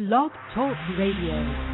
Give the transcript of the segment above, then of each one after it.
Blog Talk Radio.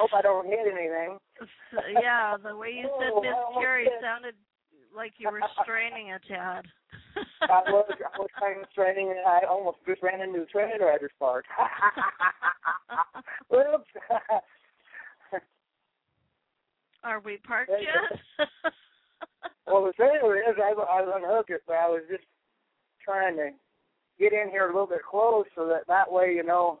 Hope I don't hit anything. yeah, the way you said Miss oh, Kerri, sounded like you were straining a tad. I was I was trying straining and I almost just ran into the train I just parked. Are we parked yet? well, the thing is, I, I unhooked it, but I was just trying to get in here a little bit close so that that way, you know,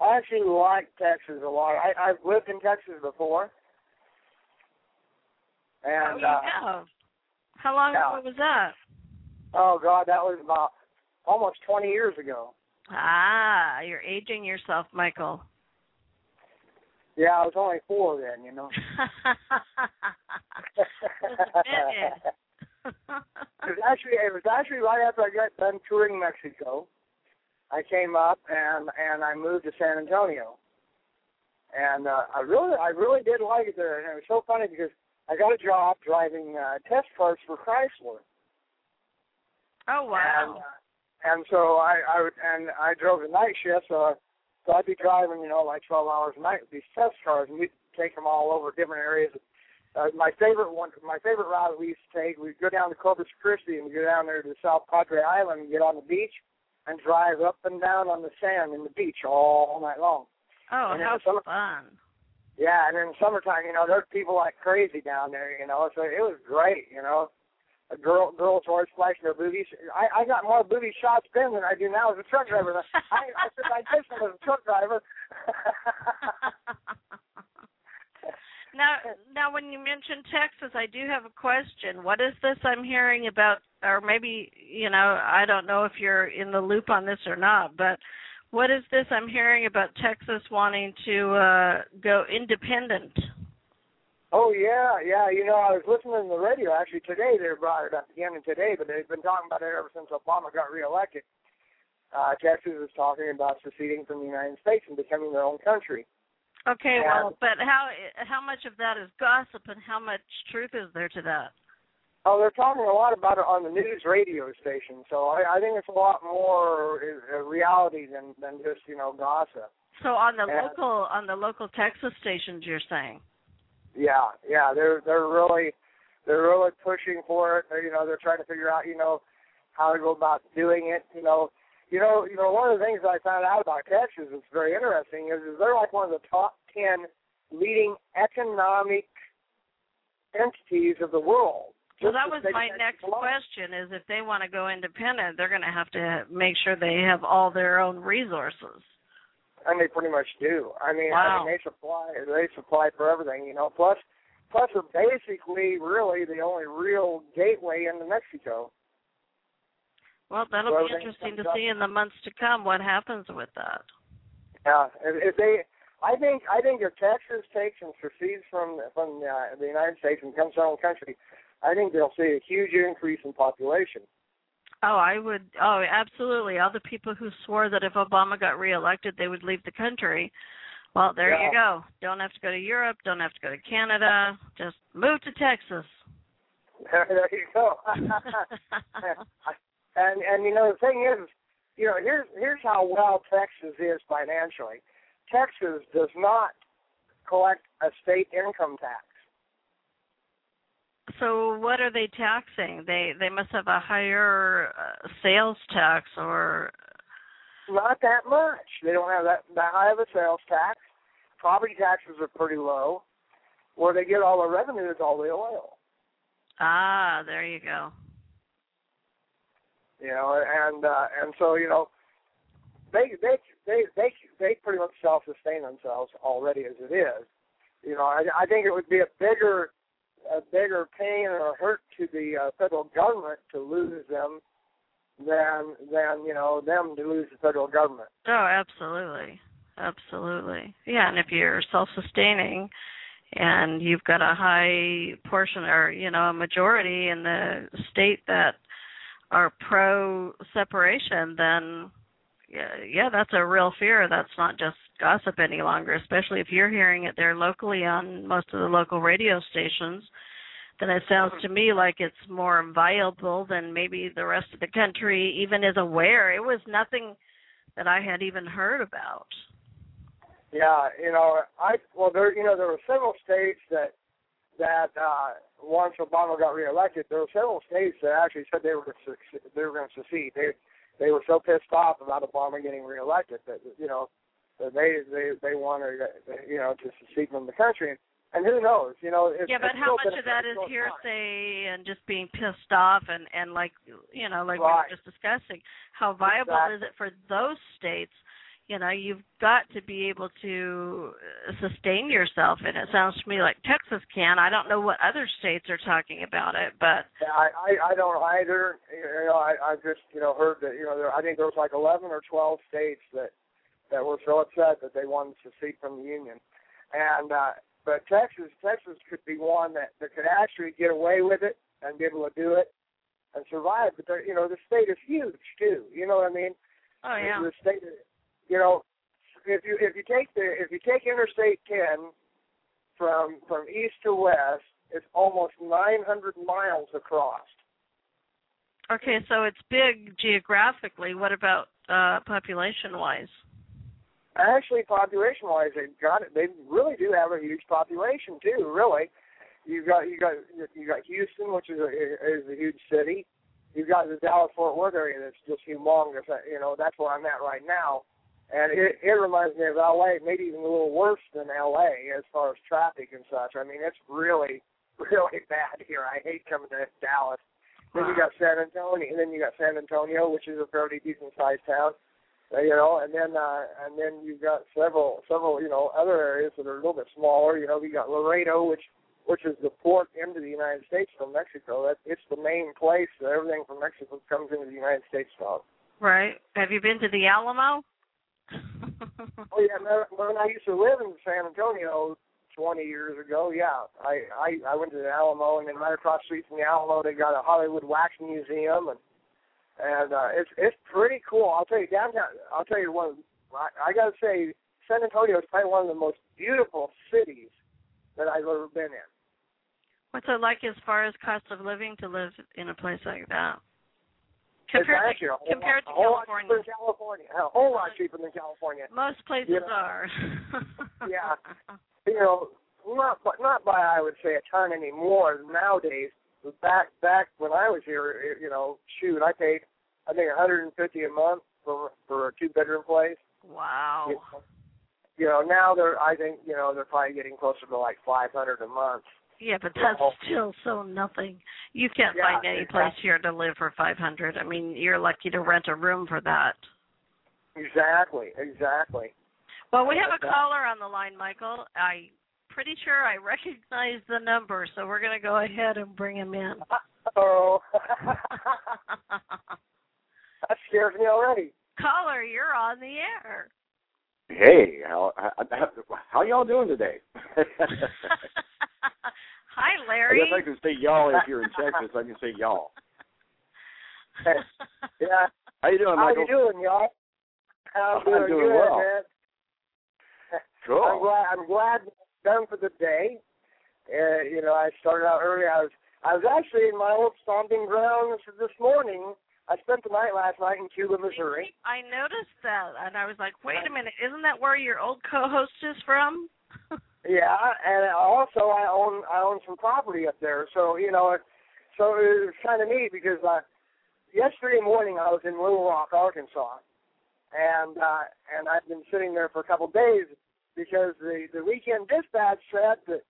I actually like Texas a lot. I, I've lived in Texas before. And oh, uh, have. How long yeah. ago was that? Oh God, that was about almost twenty years ago. Ah, you're aging yourself, Michael. Yeah, I was only four then, you know. it was actually it was actually right after I got done touring Mexico. I came up and and I moved to San Antonio. And uh, I really I really did like it there, and it was so funny because I got a job driving uh, test cars for Chrysler. Oh wow! And, uh, and so I I would, and I drove the night shift, so so I'd be driving, you know, like 12 hours a night with these test cars, and we'd take them all over different areas uh, my favorite one, my favorite route we used to take, we'd go down to Corpus Christi and we go down there to South Padre Island and get on the beach and drive up and down on the sand in the beach all night long. Oh, and how summer, fun! Yeah, and in summertime, you know, there's people like crazy down there, you know, so it was great, you know. A girl, girls always flashing their boobies. I, I got more booby shots then than I do now as a truck driver. I, I said I did as a truck driver. Now, now, when you mentioned Texas, I do have a question. What is this I'm hearing about, or maybe you know, I don't know if you're in the loop on this or not, but what is this I'm hearing about Texas wanting to uh go independent? Oh yeah, yeah. You know, I was listening to the radio actually today. They brought it up again today, but they've been talking about it ever since Obama got reelected. Uh, Texas is talking about seceding from the United States and becoming their own country. Okay, well, but how how much of that is gossip and how much truth is there to that? Oh, they're talking a lot about it on the news radio station, so I, I think it's a lot more uh, reality than than just you know gossip. So on the and, local on the local Texas stations, you're saying? Yeah, yeah, they're they're really they're really pushing for it. They're, you know, they're trying to figure out you know how to go about doing it. You know, you know, you know, one of the things I found out about Texas that's very interesting is, is they're like one of the top ten leading economic entities of the world. Well, that was my next question: is if they want to go independent, they're going to have to make sure they have all their own resources. and they pretty much do. I mean, I mean, they supply they supply for everything, you know. Plus, plus they're basically really the only real gateway into Mexico. Well, that'll be interesting to see in the months to come what happens with that. Yeah, if, if they, I think, I think if Texas takes and secedes from from uh, the United States and becomes their own country, I think they'll see a huge increase in population. Oh, I would. Oh, absolutely. All the people who swore that if Obama got reelected, they would leave the country. Well, there Yeah. you go. Don't have to go to Europe. Don't have to go to Canada. Just move to Texas. there you go. and and you know the thing is, you know here's here's how well Texas is financially. Texas does not collect a state income tax. so, what are they taxing? They they must have a higher uh, sales tax, or Not that much. They don't have that that high of a sales tax. Property taxes are pretty low. Where they get all the revenue is all the oil. ah, there you go. You know, and uh, and so you know, they they they they they pretty much self sustain themselves already as it is. You know, I I think it would be a bigger a bigger pain or hurt to the uh, federal government to lose them than than you know them to lose the federal government. Oh, absolutely. Absolutely. Yeah, and if you're self-sustaining and you've got a high portion or, you know, a majority in the state that are pro separation, then yeah, yeah, that's a real fear. That's not just gossip any longer, especially if you're hearing it there locally on most of the local radio stations. Then it sounds to me like it's more viable than maybe the rest of the country even is aware. It was nothing that I had even heard about. Yeah, you know, I well there you know there were several states that that uh once Obama got reelected, there were several states that actually said they were going to succeed, they were going to secede. They they were so pissed off about Obama getting reelected that you know that they they they wanted you know to secede from the country. And who knows? You know, it's, yeah, but it's how much of that is a- is still a time. hearsay and just being pissed off and and like you know like we Right. were just discussing how viable Exactly. is it for those states you know you've got to be able to uh, sustain yourself and it sounds to me like texas can i don't know what other states are talking about it but I, I I don't either. You know, I I just you know heard that you know there, I think there was like eleven or twelve states that that were so upset that they wanted to secede from the union, and uh, but Texas Texas could be one that that could actually get away with it and be able to do it and survive. But you know the state is huge too. You know what I mean? oh yeah The state, you know, if you if you take the if you take Interstate 10 from from east to west, it's almost 900 miles across. okay so it's big geographically what about uh population wise Actually, population-wise, they've got it. They really do have a huge population too. Really, you got you got you got Houston, which is a is a huge city. You've got the Dallas Fort Worth area that's just humongous. You know, that's where I'm at right now, and it it reminds me of LA, maybe even a little worse than LA as far as traffic and such. I mean, it's really really bad here. I hate coming to Dallas. Then you got San Antonio, and then you got San Antonio, which is a fairly decent sized town. Uh, you know, and then uh, and then you've got several several you know other areas that are a little bit smaller. You know, you got Laredo, which which is the port into the United States from Mexico. That it's the main place that everything from Mexico comes into the United States from. right have you been to the alamo Oh yeah, when I used to live in San Antonio 20 years ago, yeah, I I I went to the Alamo, and then right across the street from the Alamo, they got a Hollywood Wax Museum, and and uh, it's it's pretty cool. I'll tell you downtown. I'll tell you one. I, I got to say, San Antonio is probably one of the most beautiful cities that I've ever been in. What's it like as far as cost of living to live in a place like that? Compared to, whole, compared to California. California. A whole lot cheaper than California. Most places You know, are. yeah. you know, not by, not by I would say a ton anymore nowadays. Back back when I was here, you know, shoot, I paid I think 150 a month for for a two bedroom place. Wow. You know. you know, now they're I think you know they're probably getting closer to like five hundred a month. Yeah, but that's Well- still so nothing. You can't Yeah, find any place here to live for five hundred. I mean, you're lucky to rent a room for that. Exactly, exactly. Well, we have a caller on the line, Michael. I'm pretty sure I recognize the number, so we're going to go ahead and bring him in. Oh, that scares me already. caller, you're on the air. Hey, how how, how y'all doing today? Hi, I Larry. guess I can say y'all if you're in Texas. I can say y'all. Yeah. How you doing, Michael? How you doing, y'all? How I'm doing good, well. man. I'm glad. I'm glad it's done for the day. Uh, you know, I started out early. I was I was actually in my old stomping grounds this morning. I spent the night last night in Cuba, Missouri. I noticed that, and I was like, wait a minute, isn't that where your old co-host is from? Yeah, and also I own I own some property up there. So you know, it, so it was kind of neat because uh, yesterday morning I was in Little Rock, Arkansas, and uh, and I've been sitting there for a couple of days because the the weekend dispatch said that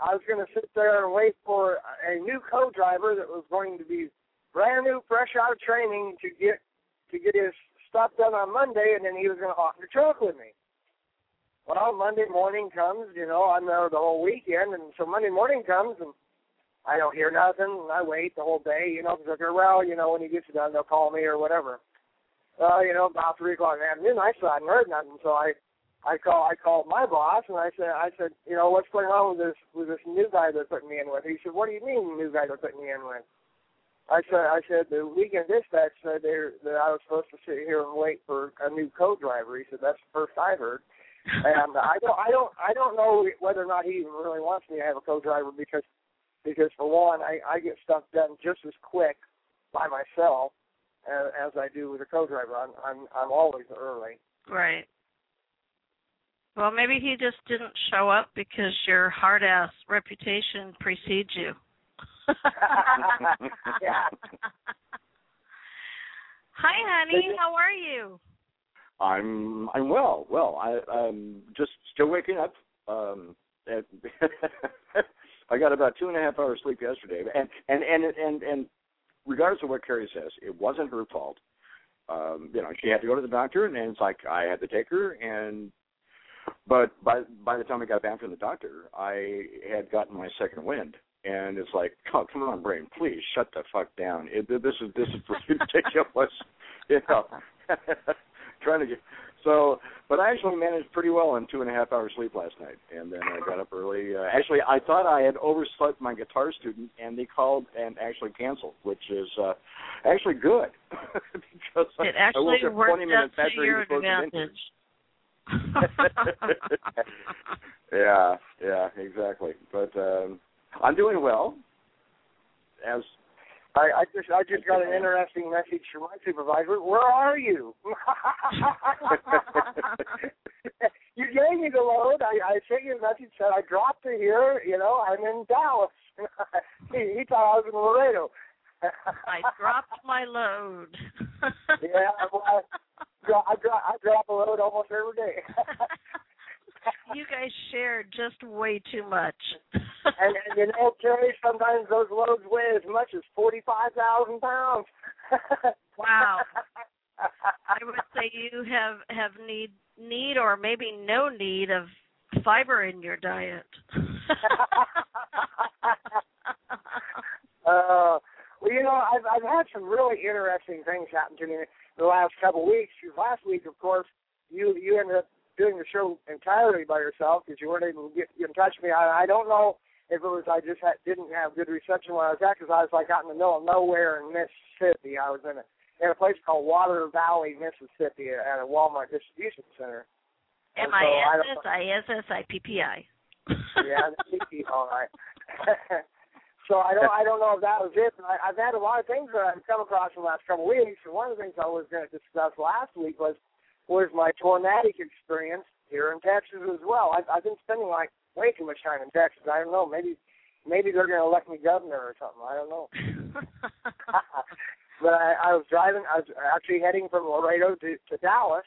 I was going to sit there and wait for a new co-driver that was going to be brand new, fresh out of training to get to get his stuff done on Monday, and then he was going to hawk the truck with me. Well, Monday morning comes, you know, I'm there the whole weekend, and so Monday morning comes, and I don't hear nothing, and I wait the whole day, you know, because go, well, you know, when he gets done, they'll call me or whatever. Well, you know, about three o'clock in the afternoon, I still hadn't heard nothing, so I, I call, I called my boss, and I said, I said, you know, what's going on with this, with this new guy they're putting me in with? He said, what do you mean, new guy they're putting me in with? I said, I said the weekend dispatch said they that I was supposed to sit here and wait for a new co-driver. He said that's the first I heard and I don't, I don't, I don't know whether or not he even really wants me to have a co-driver because, because for one, I, I get stuff done just as quick by myself as, as I do with a co-driver. I'm, I'm, I'm always early. Right. Well, maybe he just didn't show up because your hard ass reputation precedes you. Yeah. Hi, honey. How are you? I'm I'm well. Well, I, I'm just still waking up. Um, and I got about two and a half hours sleep yesterday, and and and and and regardless of what Kerri says, it wasn't her fault. Um, you know, she had to go to the doctor, and it's like I had to take her, and but by by the time I got back from the doctor, I had gotten my second wind, and it's like, oh, come on, brain, please shut the fuck down. It, this is this is ridiculous, you know. Trying to get so, but I actually managed pretty well on two and a half hours sleep last night, and then I got up early. Uh, actually, I thought I had overslept my guitar student, and they called and actually canceled, which is uh, actually good because I- It I actually woke up worked 20 minutes after he was supposed to advantage. yeah, yeah, exactly. But um, I'm doing well. As I, I just, I just got an interesting message from my supervisor. Where are you? you gave me the load. I, I sent you a message said I dropped it here. You know, I'm in Dallas. he, he thought I was in Laredo. I dropped my load. yeah, well, I, dro- I, drop, I drop a load almost every day. you guys share just way too much. and, and you know, Terry, sometimes those loads weigh as much as forty-five thousand pounds. Wow. I would say you have have need need or maybe no need of fiber in your diet. uh, well, you know, I've I've had some really interesting things happen to me the last couple of weeks. Last week, of course, you you ended up doing the show entirely by yourself because you weren't able to get, in touch with me. I, I don't know if it was I just had, didn't have good reception when I was at because I was like out in the middle of nowhere in Mississippi. I was in a in a place called Water Valley, Mississippi, at a Walmart distribution center. M I S S I S S I P P I. yeah, CP, all right. so I don't I don't know if that was it, but I, I've had a lot of things that I've come across in the last couple of weeks. And one of the things I was going to discuss last week was was my tornadic experience here in Texas as well. I've, I've been spending like way too much time in Texas. I don't know, maybe maybe they're going to elect me governor or something. I don't know. but I, I was driving. I was actually heading from Laredo to, to Dallas,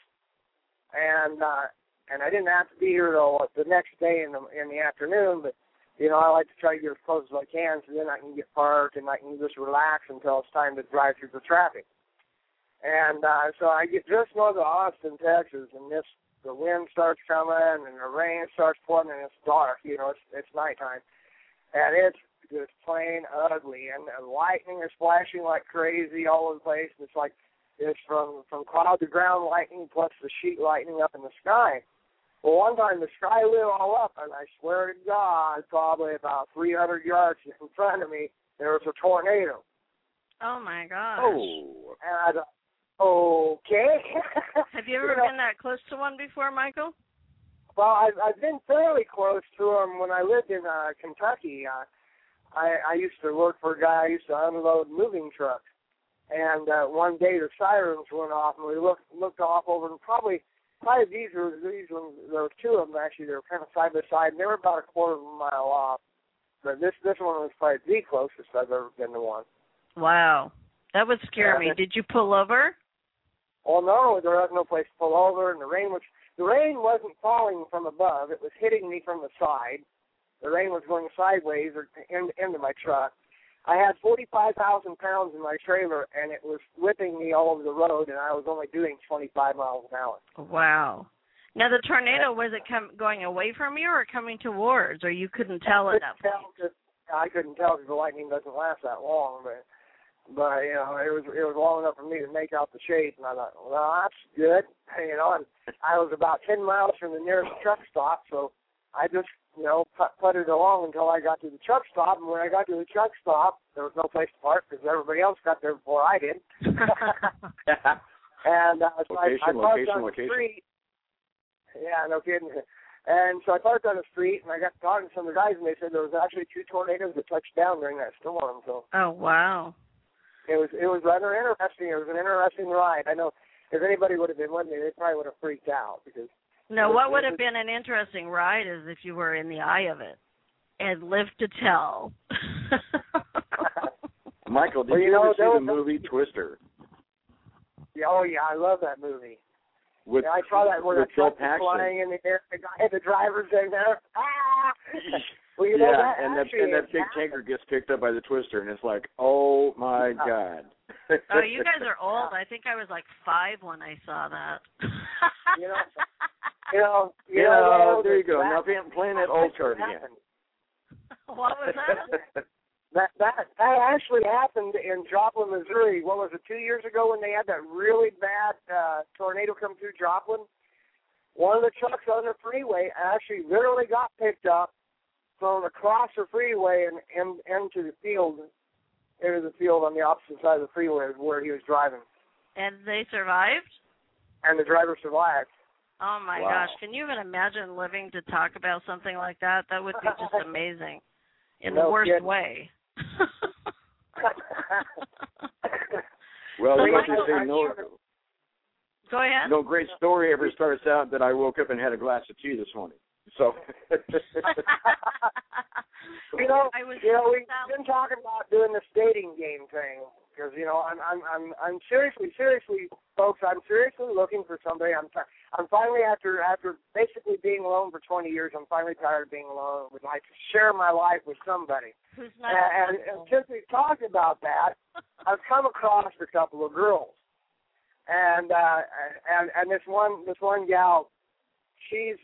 and uh, and I didn't have to be here till the next day in the in the afternoon. But you know, I like to try to get as close as I can, so then I can get parked and I can just relax until it's time to drive through the traffic. And uh, so I get just north of Austin, Texas, and this the wind starts coming and the rain starts pouring and it's dark. You know, it's it's nighttime, and it's just plain ugly. And the lightning is flashing like crazy all over the place. It's like it's from from cloud to ground lightning plus the sheet lightning up in the sky. Well, one time the sky lit all up, and I swear to God, probably about 300 yards in front of me, there was a tornado. Oh my gosh. Oh. And I thought, okay. Have you ever You know- been that close to one before, Michael? Well, I've I've been fairly close to them when I lived in uh, Kentucky. Uh, I I used to work for a guy. I used to unload moving trucks, and uh, one day the sirens went off, and we looked looked off over, and probably probably these were these ones. There were two of them actually. They were kind of side by side, and they were about a quarter of a mile off. But this this one was probably the closest I've ever been to one. Wow. That would scare Yeah. me. Did you pull over? Oh no, there was no place to pull over, and the rain was the rain wasn't falling from above; it was hitting me from the side. The rain was going sideways or in, into my truck. I had forty-five thousand pounds in my trailer, and it was whipping me all over the road, and I was only doing twenty-five miles an hour. Wow. Now the tornado was it com- going away from you or coming towards, or you couldn't tell at that couldn't point? tell 'cause- I couldn't tell because the lightning doesn't last that long, but but you know it was it was long enough for me to make out the shade, and I thought, well, that's good, you know. And I was about ten miles from the nearest truck stop, so I just you know put putted along until I got to the truck stop, and when I got to the truck stop, there was no place to park because everybody else got there before I did. And uh, so Location, I, I parked location, on the location. street. Yeah, no kidding. And so I parked on the street, and I got talking to some of the guys, and they said there was actually two tornadoes that touched down during that storm. So oh wow. It was it was rather interesting. It was an interesting ride. I know if anybody would have been with me, they probably would have freaked out because No, was- what would have been an interesting ride is if you were in the eye of it and lived to tell. Michael, did Well, you, you know, ever see there the was- movie Twister yeah, oh yeah, I love that movie. with Yeah, I saw that where with the Bill truck was flying in the air. The guy, the driver's in there. Ah! Well, you know, yeah, that and that and that big happened. tanker gets picked up by the twister, and it's like, oh my god. oh, you guys are old. I think I was like five when I saw that. You know, You know, you Yeah, know, there you go. that- Now playing, playing that old card again. what was that? That that that actually happened in Joplin, Missouri. What was it? Two years ago when they had that really bad uh, tornado come through Joplin. One of the trucks on the freeway actually literally got picked up, thrown across the freeway and, and into the field, into the field on the opposite side of the freeway where he was driving, And they survived? and the driver survived. Oh my Wow. gosh. Can you even imagine living to talk about something like that? That would be just amazing. In the worst kidding. way. well, So like Michael, you are say, no, Go ahead. no great story ever starts out that I woke up and had a glass of tea this morning. So. You know, I was you know, we've been talking about doing this dating game thing because you know, I'm, I'm, I'm, I'm seriously, seriously, folks, I'm seriously looking for somebody. I'm, ti- I'm finally after, after basically being alone for 20 years, I'm finally tired of being alone. Would like to share my life with somebody. Who's not And, and, and since we talked about that, I've come across a couple of girls, and uh, and and this one, this one gal, she's,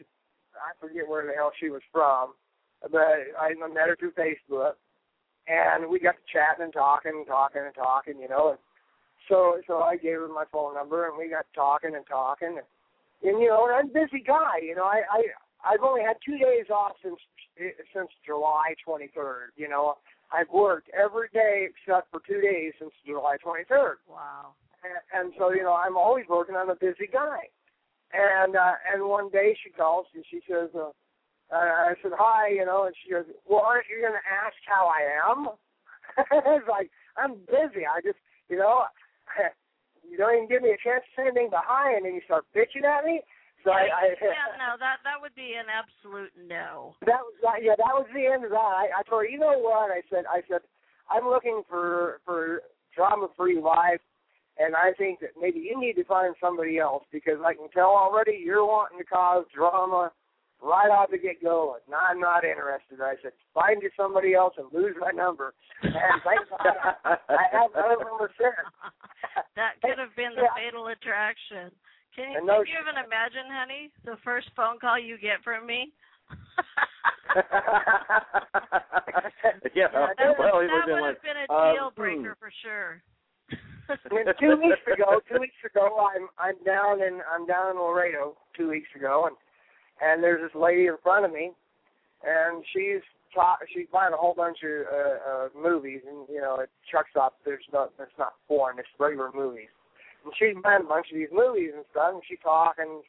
I forget where the hell she was from, but I met her through Facebook, and we got to chatting and talking and talking and talking, you know. And so so I gave her my phone number, and we got talking and talking, and, and you know, and I'm a busy guy, you know. I I I've only had two days off since since July 23rd, you know. I've worked every day except for two days since July 23rd Wow. and, and so you know I'm always working. I'm a busy guy, and uh, and one day she calls and she says, uh, uh, I said hi, you know, and she goes, well, aren't you going to ask how I am? it's like I'm busy. I just you know you don't even give me a chance to say anything but hi, and then you start bitching at me. So I, I yeah, no, that that would be an absolute no. that was that, yeah, that was the end of that. I, I told her, you know what? I said, I said, I'm looking for for drama free life, and I think that maybe you need to find somebody else because I can tell already you're wanting to cause drama right off the get go. And I'm not interested. I said, find you somebody else and lose my number. And thank God I have my number since. that could have been the Yeah. fatal attraction. Can you, And no can you even imagine, honey, the first phone call you get from me? yeah. That, well, would, that would would like, have been a uh, deal breaker for sure. And two weeks ago, two weeks ago, I'm I'm down in I'm down in Laredo two weeks ago, and and there's this lady in front of me, and she's ta- she's buying a whole bunch of uh, uh, movies, and you know, at truck stop there's not there's not foreign, it's regular movies, and she's buying a bunch of these movies and stuff, and she's talking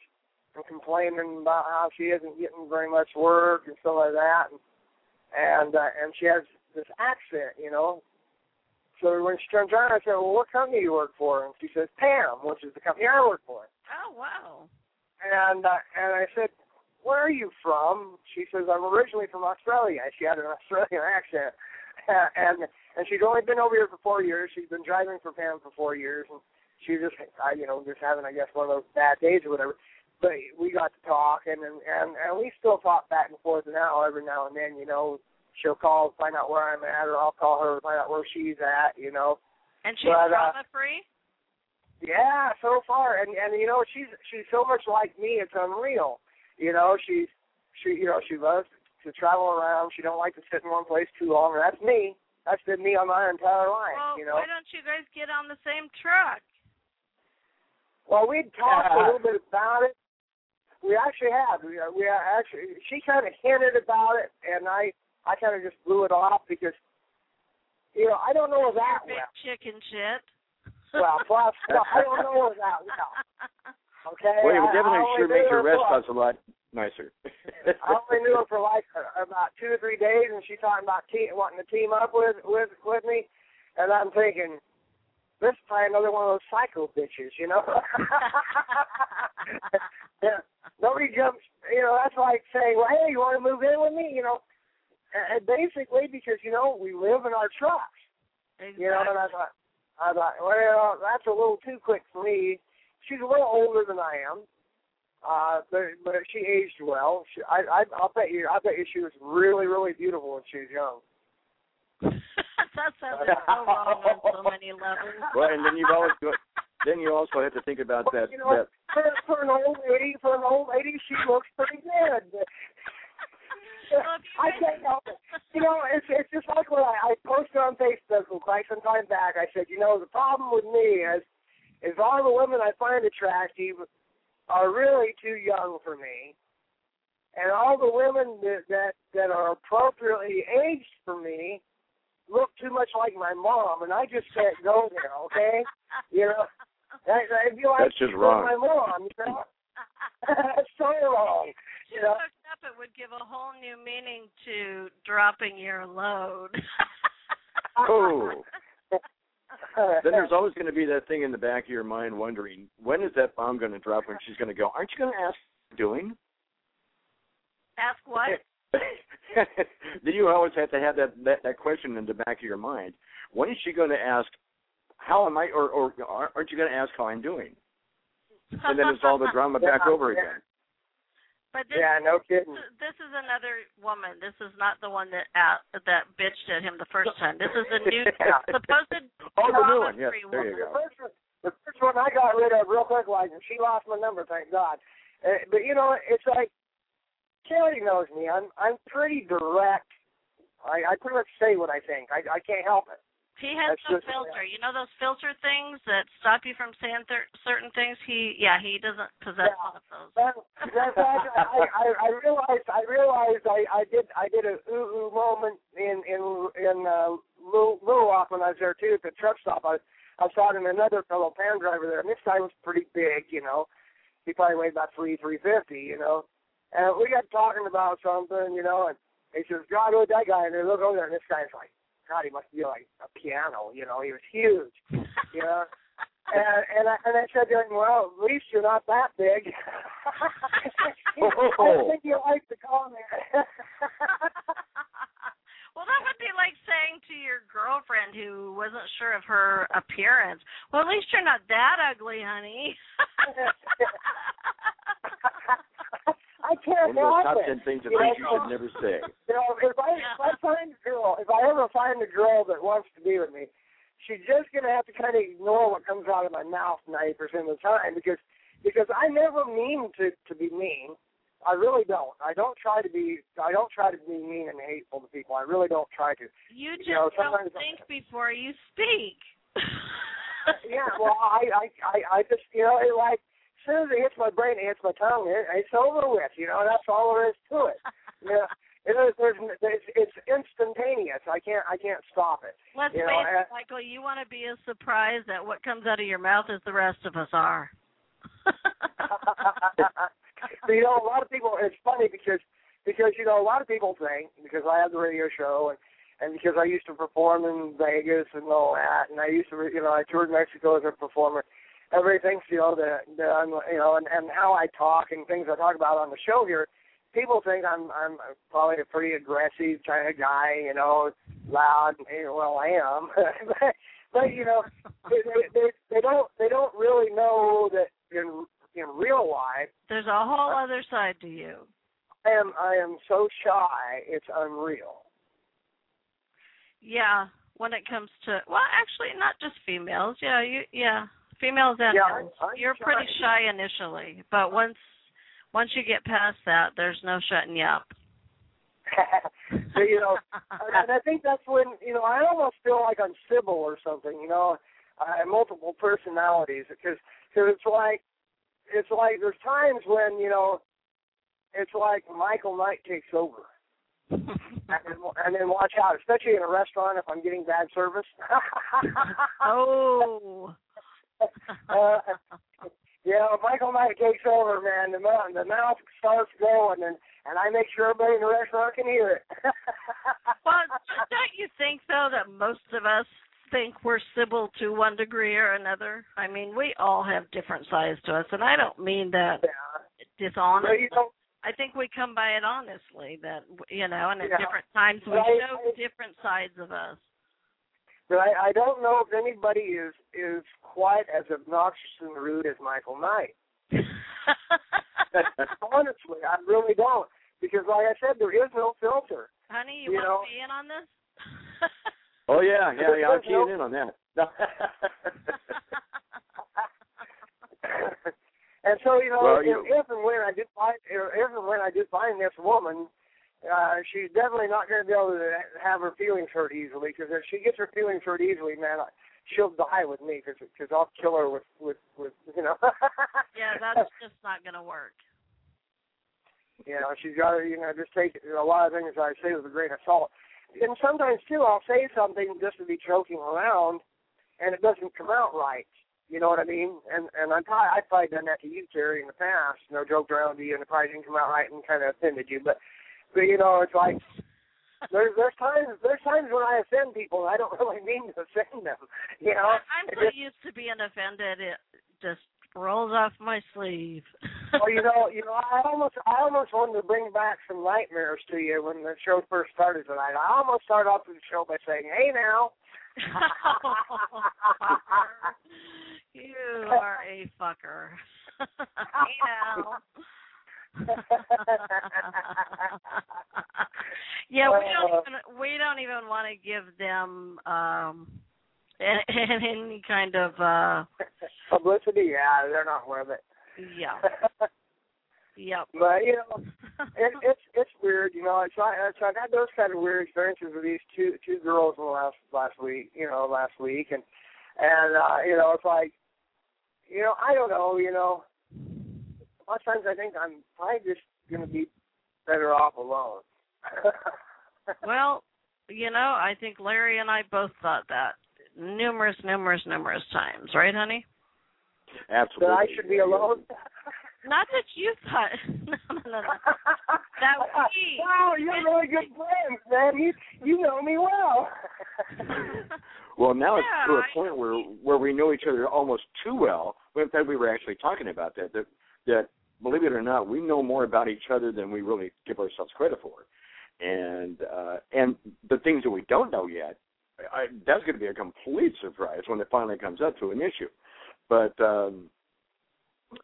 and complaining about how she isn't getting very much work and stuff like that, and and uh, and she has this accent, you know, so when she turns around, I said, "Well, what company do you work for?" And she says, "Pam," which is the company I work for. Oh wow. And uh, and I said, "Where are you from?" She says, "I'm originally from Australia." She had an Australian accent, and and she's only been over here for four years. She's been driving for Pam for four years, and she just, I, you know, just having, I guess, one of those bad days or whatever. But we got to talk, and and and, and we still talk back and forth now, every now and then, you know. She'll call, find out where I'm at, or I'll call her, find out where she's at, you know. And she's But, uh, trauma free. Yeah, so far, and and you know she's she's so much like me, it's unreal. You know, she's she you know she loves to travel around. She don't like to sit in one place too long. And that's me. That's been me on my entire life. Well, you know. why don't you guys get on the same truck? Well, we talked a little bit about it. We actually have. We, uh, we are actually. She kind of hinted about it, and I I kind of just blew it off because you know I don't know her that Big well. chicken shit. Well, plus well, I don't know her that well. Okay. well, it would I- I definitely sure knew make her your rest for- a lot nicer. I only knew her for like about two or three days, and she talking about te- wanting to team up with with with me, and I'm thinking, this is probably another one of those psycho bitches, you know. yeah, nobody jumps. You know, that's like saying, well, hey, you want to move in with me? You know, and, and basically because you know we live in our trucks. exactly. You know, and I thought, I thought, well, that's a little too quick for me. She's a little older than I am, uh, but but she aged well. She, I, I, I'll bet you, I bet you she was really, really beautiful when she was young. that sounds so wrong on so many levels. well, and then you've always got, then you also have to think about But, that you know, that for, for an old lady, for an old lady, she looks pretty good. Well, if you I can't help it. You know, it's it's just like when I, I posted on Facebook quite some time back. I said, you know, the problem with me is, is all the women I find attractive are really too young for me, and all the women that that, that are appropriately aged for me look too much like my mom, and I just can't go there. Okay, you know, I, I feel like That's just wrong. My mom, you know, that's so wrong. You know, hooked up, it would give a whole new meaning to dropping your load. oh. then there's always going to be that thing in the back of your mind wondering when is that bomb going to drop when she's going to go aren't you going to ask doing Ask what? then you always have to have that, that that question in the back of your mind when is she going to ask how am i or or aren't you going to ask how i'm doing and then it's all the drama back over again But this, yeah, no kidding. this is another woman. This is not the one that uh, that bitched at him the first time. This is a new Yeah. supposed oh the new one yes there you The go first, one, the first one I got rid of real quick, like, and she lost my number, thank God. Uh, but you know, it's like Kelly knows me. I'm I'm pretty direct. I I pretty much say what I think. I I can't help it. He has That's no filter. You know those filter things that stop you from saying th- certain things. He, yeah, he doesn't possess Yeah. one of those. That, actually, I, I I realized I realized I I did I did a ooh ooh moment in in in uh, Little Little Rock when I was there too at the truck stop. I I saw talking to another fellow Pam driver there, and this guy was pretty big, you know. He probably weighed about three three fifty, you know. And we got talking about something, you know, and he says, God, look at that guy, and they look over there, and this guy's like, God, he must be like a piano, you know. He was huge, you know. And and I, and I said to him, well, at least you're not that big. I oh. think you like the comment. well, that would be like saying to your girlfriend who wasn't sure of her appearance. Well, at least you're not that ugly, honey. I can't One of those top help ten things that You you should never say. You know, if I if I find a girl, if I ever find a girl that wants to be with me, she's just gonna have to kind of ignore what comes out of my mouth ninety percent of the time because because I never mean to to be mean. I really don't. I don't try to be. I don't try to be mean and hateful to people. I really don't try to. You just You know, don't sometimes- think before you speak. yeah, well, I, I, I, I just, you know, it like as soon as it hits my brain, it hits my tongue, it, it's over with. You know, that's all there is to it. You know, it is, there's, it's, it's instantaneous. I can't, I can't stop it. Let's You face it, Michael. You want to be as surprised at what comes out of your mouth as the rest of us are. you know, a lot of people. It's funny because because you know a lot of people think because I have the radio show and and because I used to perform in Vegas and all that, and I used to you know I toured Mexico as a performer. Everybody thinks you know that, that I'm you know and and how I talk and things I talk about on the show here. People think I'm I'm probably a pretty aggressive kind of guy, you know, loud. And, well, I am, but, but you know, they, they they don't they don't really know that in in real life There's a whole other side to you. I am I am so shy, it's unreal. Yeah, when it comes to well, actually, not just females. Yeah, you yeah, females and Yeah, males. I'm- I'm You're pretty shy. shy initially, but once once you get past that, there's no shutting you up. so you know, and I think that's when you know I almost feel like I'm Sybil or something. You know, I have multiple personalities because cause it's like it's like there's times when you know it's like Michael Knight takes over. and then, and then watch out, especially in a restaurant if I'm getting bad service. oh. uh, know, Michael Knight takes over, man. The mouth, the mouth starts going, and and I make sure everybody in the restaurant can hear it. well, don't you think though that most of us think we're Sybil to one degree or another? I mean, we all have different sides to us, and I don't mean that yeah. dishonest. You know, I think we come by it honestly that you know, and at Yeah. different times we show different sides of us. But I, I don't know if anybody is is quite as obnoxious and rude as Michael Knight. Honestly, I really don't. Because, like I said, there is no filter. Honey, you, You want know- to be in on this? Oh yeah, yeah, yeah. I'm There's no- keying in on that. and so, you know, Well, if, you- if and when I do find, if and when I do find this woman, uh, she's definitely not going to be able to have her feelings hurt easily. Because if she gets her feelings hurt easily, man, I- she'll die with me. Because cause I'll kill her with with with you know. yeah, that's just not going to work. You know, she's got to, you know, just take a lot of things I say with a grain of salt. And sometimes too, I'll say something just to be joking around, and it doesn't come out right. You know what I mean? And and I'm probably I've probably done that to you, Terry, in the past. You know, joked around to you, and it probably didn't come out right and kind of offended you. But but you know, it's like there's there's times there's times when I offend people, and I don't really mean to offend them. You know, I'm so just- used to being offended, it just rolls off my sleeve. well, you know, you know, I almost, I almost wanted to bring back some nightmares to you when the show first started tonight. I almost started off the show by saying, "Hey, now." you are a fucker. hey now. yeah, we don't Uh, even we don't even want to give them um any kind of uh Publicity, yeah, they're not worth it. yeah. Yep. but you know, it, it's it's weird. You know, it's like it's, I've had those kind of weird experiences with these two two girls in the last last week. You know, last week, and and uh, you know, it's like, you know, I don't know. You know, a lot of times I think I'm probably just gonna be better off alone. Well, you know, I think Larry and I both thought that numerous, numerous, numerous times, right, honey? Absolutely. that I should be alone. Not that you thought. No, no, no, no. That we- Wow, you're really good friends, man. You you know me well. Well, now it's to a I- point where where we know each other almost too well. In fact, we were actually talking about that. That that believe it or not, we know more about each other than we really give ourselves credit for. And uh, and the things that we don't know yet, I, that's going to be a complete surprise when it finally comes up to an issue. But um,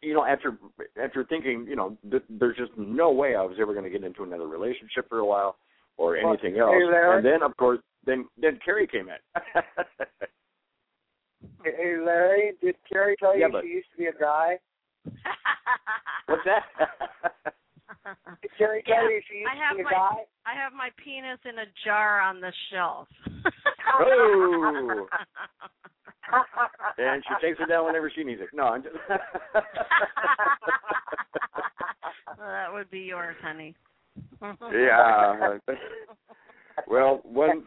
you know, after after thinking, you know, th- there's just no way I was ever going to get into another relationship for a while or anything hey, else. Larry. And then, of course, then then Kerri came in. Hey Larry, did Kerri tell you Yeah, but- she used to be a guy? What's that? Did Kerri Yeah, you she used I have to be a my- guy? I have my penis in a jar on the shelf. oh, and she takes it down whenever she needs it. No, I'm just. that would be yours, honey. yeah. Well, when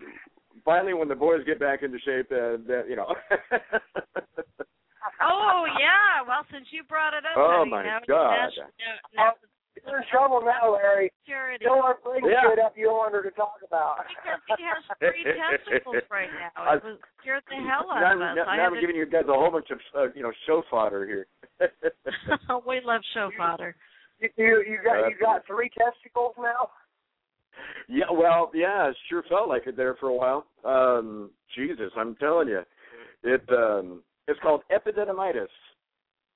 finally when the boys get back into shape, uh, that you know. Oh yeah. Well, since you brought it up, Oh, honey, my now, God. Now, now, now You're in trouble now, Larry. security. You don't want to bring Yeah. shit up you don't want her to talk about. Because he has three testicles right now. I- It was scared the hell out now, of us. now, I now had I'm to- giving you guys a whole bunch of uh, you know show fodder here. we love show fodder. You you, you got you got three testicles now. yeah, well, yeah, it sure felt like it there for a while. Um, Jesus, I'm telling you, it um, it's called epididymitis.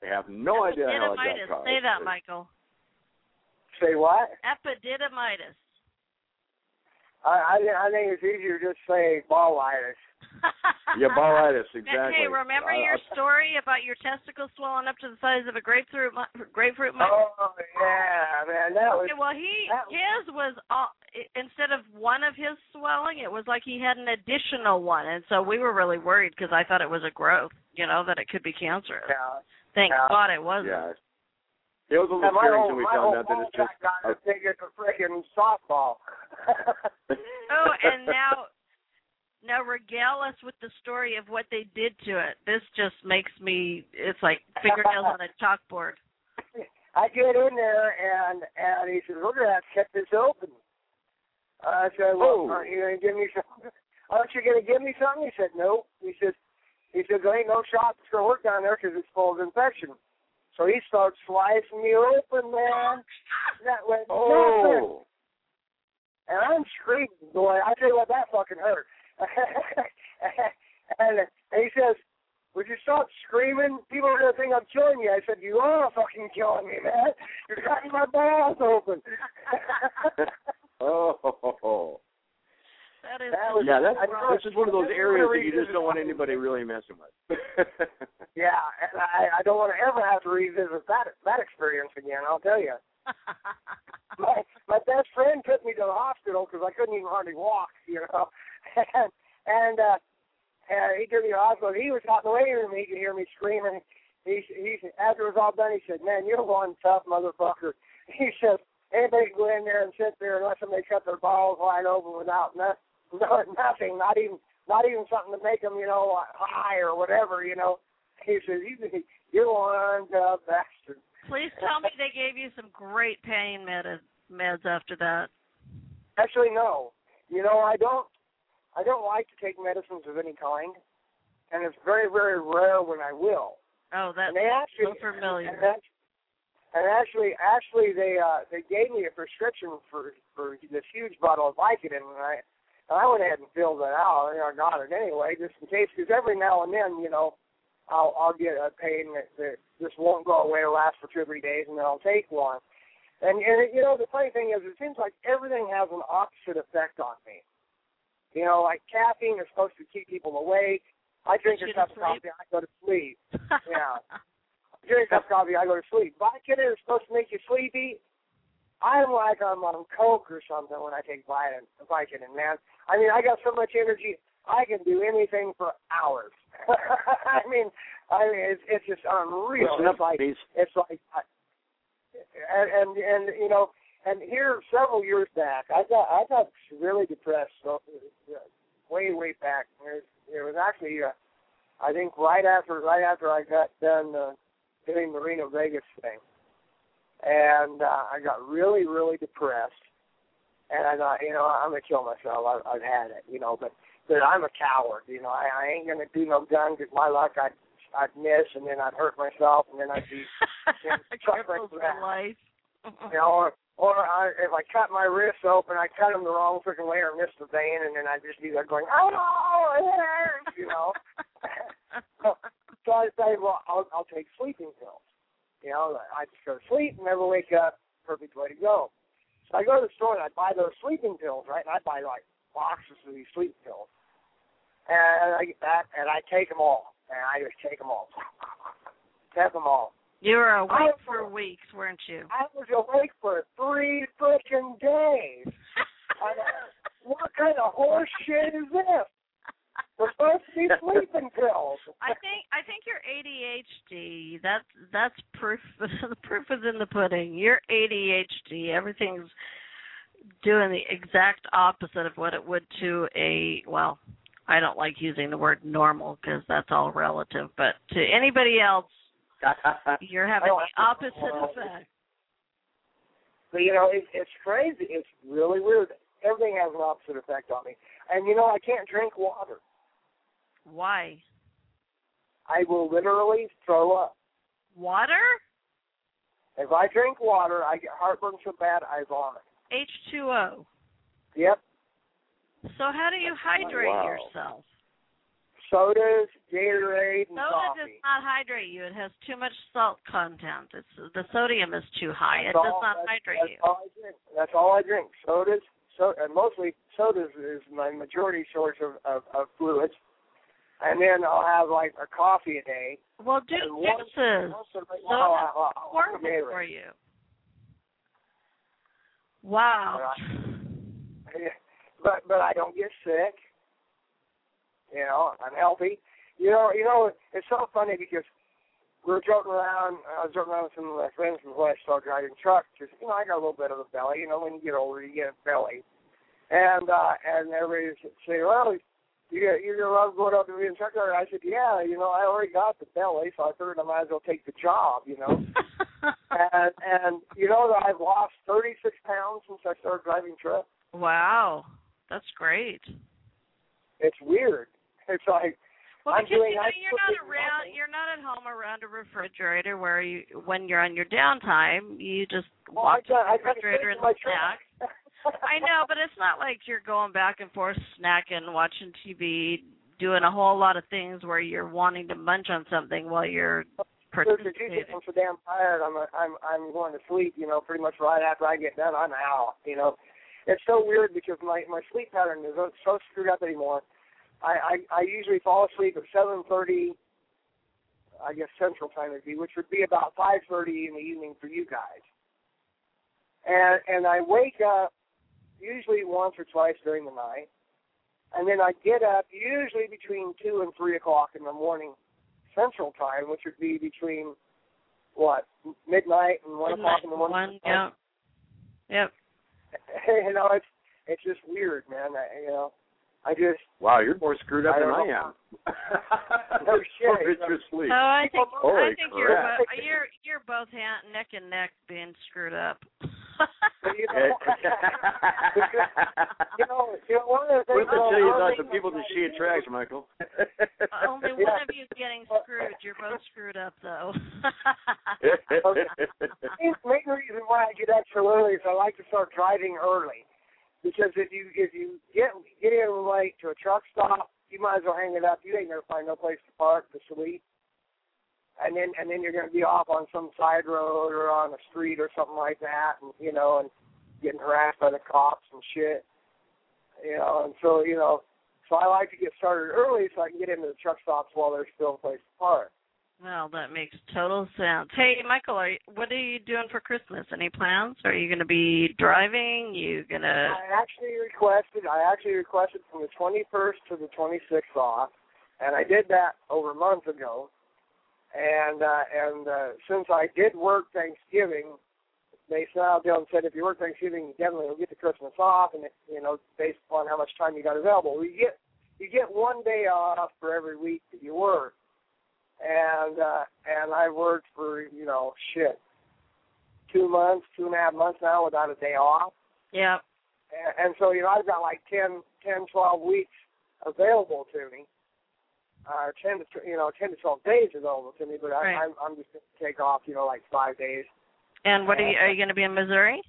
They have no idea how it got caused. Say that, Michael. Say what? Epididymitis. I I, think- I think it's easier to just say ballitis. Yeah, ballitis, exactly. Hey, remember I- your I- story about your testicles swelling up to the size of a grapefruit grapefruit mush? Oh yeah, man, that was Okay, well, he that- his was all, instead of one of his swelling, it was like he had an additional one, and so we were really worried because I thought it was a growth, you know, that it could be cancerous. yeah. Thank Yeah. God it wasn't. Yeah. It was a little my scary whole, until we found out that it's just. got as big as a freaking softball. Oh, and now, now regale us with the story of what they did to it. This just makes me. It's like fingernails on a chalkboard. I get in there and and he says, "We're gonna cut this open." I said, "Well, Oh. aren't you gonna give me some? Aren't you gonna give me something?" He said, "No." He said, "He said there ain't no shop that's gonna work down there because it's full of infection." So he starts slicing me open, man. That went oh. nothing. Oh. And I'm screaming, boy. I tell you what, that fucking hurt. And, and he says, "Would you stop screaming? People are gonna think I'm killing you." I said, "You are fucking killing me, man. You're cutting my balls open." oh. That is. That was- Yeah, that's, I know this is one of those areas that you just don't want anybody really messing with. yeah, and I, I don't want to ever have to revisit that that experience again. I'll tell you. my my best friend took me to the hospital because I couldn't even hardly walk, you know, and and uh, and he took me to the hospital. He was out in the waiting room. He could hear me screaming. He he after it was all done, he said, "Man, you're one tough motherfucker." He said, "Anybody can go in there and sit there and let somebody cut their balls wide open without no, no nothing, not even not even something to make them, you know, high or whatever, you know." He says, "You you're one tough bastard." Please tell me they gave you some great pain med- meds after that. Actually, no. You know, I don't. I don't like to take medicines of any kind, and it's very, very rare when I will. Oh, that's And they actually, so familiar. And, that, and actually, actually, they uh they gave me a prescription for for this huge bottle of Vicodin, and I and I went ahead and filled it out. You know, I got it anyway, just in case, because every now and then, you know, I'll I'll get a pain that, that just won't go away. It'll last for two or three days, and then I'll take one. And and you know, the funny thing is, it seems like everything has an opposite effect on me. You know, like caffeine is supposed to keep people awake. I drink a cup of coffee, I go to sleep. Yeah. I drink a cup of coffee, I go to sleep. Vicodin is supposed to make you sleepy. I'm like I'm on coke or something when I take Vicodin. Vicodin, man. I mean, I got so much energy, I can do anything for hours. I mean, I mean, it's it's just unreal. Listen It's up, like please. it's like, I, and and and you know, and here several years back, I got I got really depressed. So uh, way way back, it was, it was actually uh, I think right after right after I got done uh, doing the Reno Vegas thing, and uh, I got really really depressed, and I thought, you know, I'm gonna kill myself. I, I've had it, you know, but but I'm a coward, you know. I, I ain't gonna do no gun because my luck I'd I'd miss and then I'd hurt myself and then I'd be suffering for life. you know, or, I, if I cut my wrists open, I cut them the wrong freaking way or miss the vein, and then I just be there going, oh, it hurts, you know. so I say, well, I'll, I'll take sleeping pills. You know, I just go to sleep, never wake up, perfect way to go. So I go to the store and I buy those sleeping pills, right? And I buy like boxes of these sleeping pills, and I get that, and I take them all, and I just take them all, take them all. You were awake for weeks, weren't you? I was awake for three freaking days. I, uh, what kind of horse shit is this? We're supposed to be sleeping pills. I think I think you're ADHD. That's that's proof. the proof is in the pudding. You're ADHD. Everything's doing the exact opposite of what it would to a well. I don't like using the word normal because that's all relative, but to anybody else, you're having the opposite effect. But you know, it, it's crazy. It's really weird. Everything has an opposite effect on me. And you know, I can't drink water. Why? I will literally throw up. Water? If I drink water, I get heartburn so bad I vomit. H2O. Yep. So how do you hydrate wow. yourself? Sodas, Gatorade, and Soda coffee. does not hydrate you. It has too much salt content. It's the sodium is too high. It That's does not that's, hydrate that's you. all I drink. That's all I drink. Sodas, so and mostly sodas is my majority source of, of, of fluids. And then I'll have like a coffee a day. Well, do and juices. once in a while, Soda have Gatorade. for you. Wow. but but I don't get sick. You know, I'm healthy. You know, you know, it's so funny because we were joking around. I was joking around with some of my friends from West started driving trucks. Because you know, I got a little bit of a belly. You know, when you get older, you get a belly. And uh and everybody say, well, you you're gonna love going up to be a truck driver. I said, yeah. You know, I already got the belly, so I figured I might as well take the job. You know. and and you know that I've lost 36 pounds since I started driving trucks. wow. That's great. It's weird. It's like Well, I'm because doing you know you're not around, nothing. you're not at home around a refrigerator where you, when you're on your downtime, you just well, walk I I the refrigerator and snack. I know, but it's not like you're going back and forth snacking, watching TV, doing a whole lot of things where you're wanting to munch on something while you're participating. I'm so damn tired. I'm a, I'm I'm going to sleep. You know, pretty much right after I get done, I'm out. You know, it's so weird because my my sleep pattern is so screwed up anymore. I I, I usually fall asleep at 7:30. I guess Central Time would be, which would be about 5:30 in the evening for you guys. And and I wake up usually once or twice during the night, and then I get up usually between two and three o'clock in the morning Central Time, which would be between what midnight and one o'clock in the morning. One, yeah. Yep. you know, it's it's just weird, man. I, you know, I just Wow, you're more screwed up I than don't I am. No shit. It's your sleep. No, I think I Holy think you're crap. bo- you're you're both hand, neck and neck being screwed up. You know, you know, you know, one of the things. What's the you uh, one of thought the the people that she attracts, Michael? Only one of you's getting screwed. You're both screwed up though. The main reason why I get up so early is I like to start driving early. Because if you if you get get in late to a truck stop, you might as well hang it up. You ain't gonna find no place to park to sleep. And then and then you're gonna be off on some side road or on a street or something like that, and you know, and getting harassed by the cops and shit. You know, and so you know, so I like to get started early so I can get into the truck stops while there's still a place to park. Well, that makes total sense. Hey, Michael, are you, what are you doing for Christmas? Any plans? Are you going to be driving? You gonna? I actually requested. I actually requested from the 21st to the 26th off, and I did that over a month ago. And uh, and uh, since I did work Thanksgiving, they smiled down and said, if you work Thanksgiving, you definitely will get the Christmas off, and you know, based upon how much time you got available, you get you get one day off for every week that you work. And uh, and I worked for you know shit two months, two and a half months now without a day off Yeah. and, and so you know I've got like ten, ten, twelve weeks available to me, uh, ten to you know ten to twelve days available to me. But I, Right. I'm I'm just going to take off you know like five days. And what are you? Are you going to be in Missouri?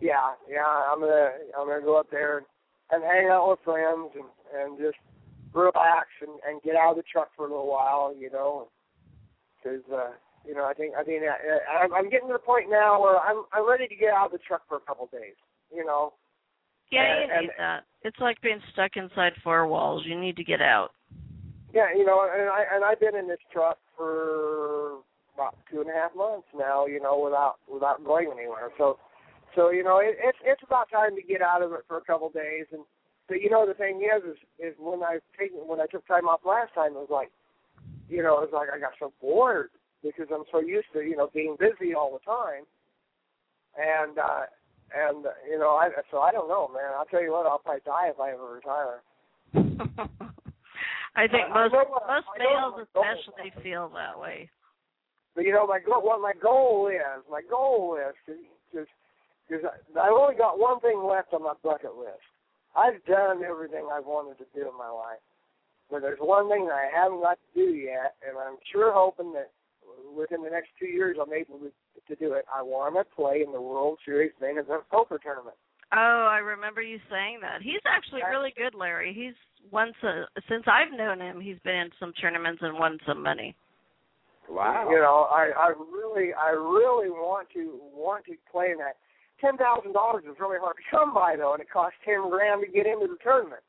yeah, yeah, I'm gonna I'm gonna go up there and, and hang out with friends and and just relax and and get out of the truck for a little while, you know, because uh, you know I think I think I, I'm, I'm getting to the point now where I'm I'm ready to get out of the truck for a couple of days, you know. Yeah, And- you need and- that. It's like being stuck inside four walls. You need to get out. Yeah, you know, and I and I've been in this truck for about two and a half months now, you know, without without going anywhere. So, so you know, it, it's it's about time to get out of it for a couple of days. And but you know, the thing is, is is when I taken when I took time off last time, it was like, you know, it was like I got so bored because I'm so used to you know being busy all the time. And uh and uh, you know, I so I don't know, man. I'll tell you what, I'll probably die if I ever retire. I think I- I most what- most males my goal especially feel that way. But you know, my goal, what my goal is, my goal is because because I've only got one thing left on my bucket list. I've done everything I've wanted to do in my life, but there's one thing that I haven't got to do yet, and I'm sure hoping that within the next two years I'm able to, to do it. I want to play in the World Series main event poker tournament. Oh, I remember you saying that. He's actually Yeah. really good, Larry. He's won some since I've known him. He's been in some tournaments and won some money. Wow. You know, I I really I really want to want to play in that. Ten thousand dollars is really hard to come by though, and it costs ten grand to get into the tournament.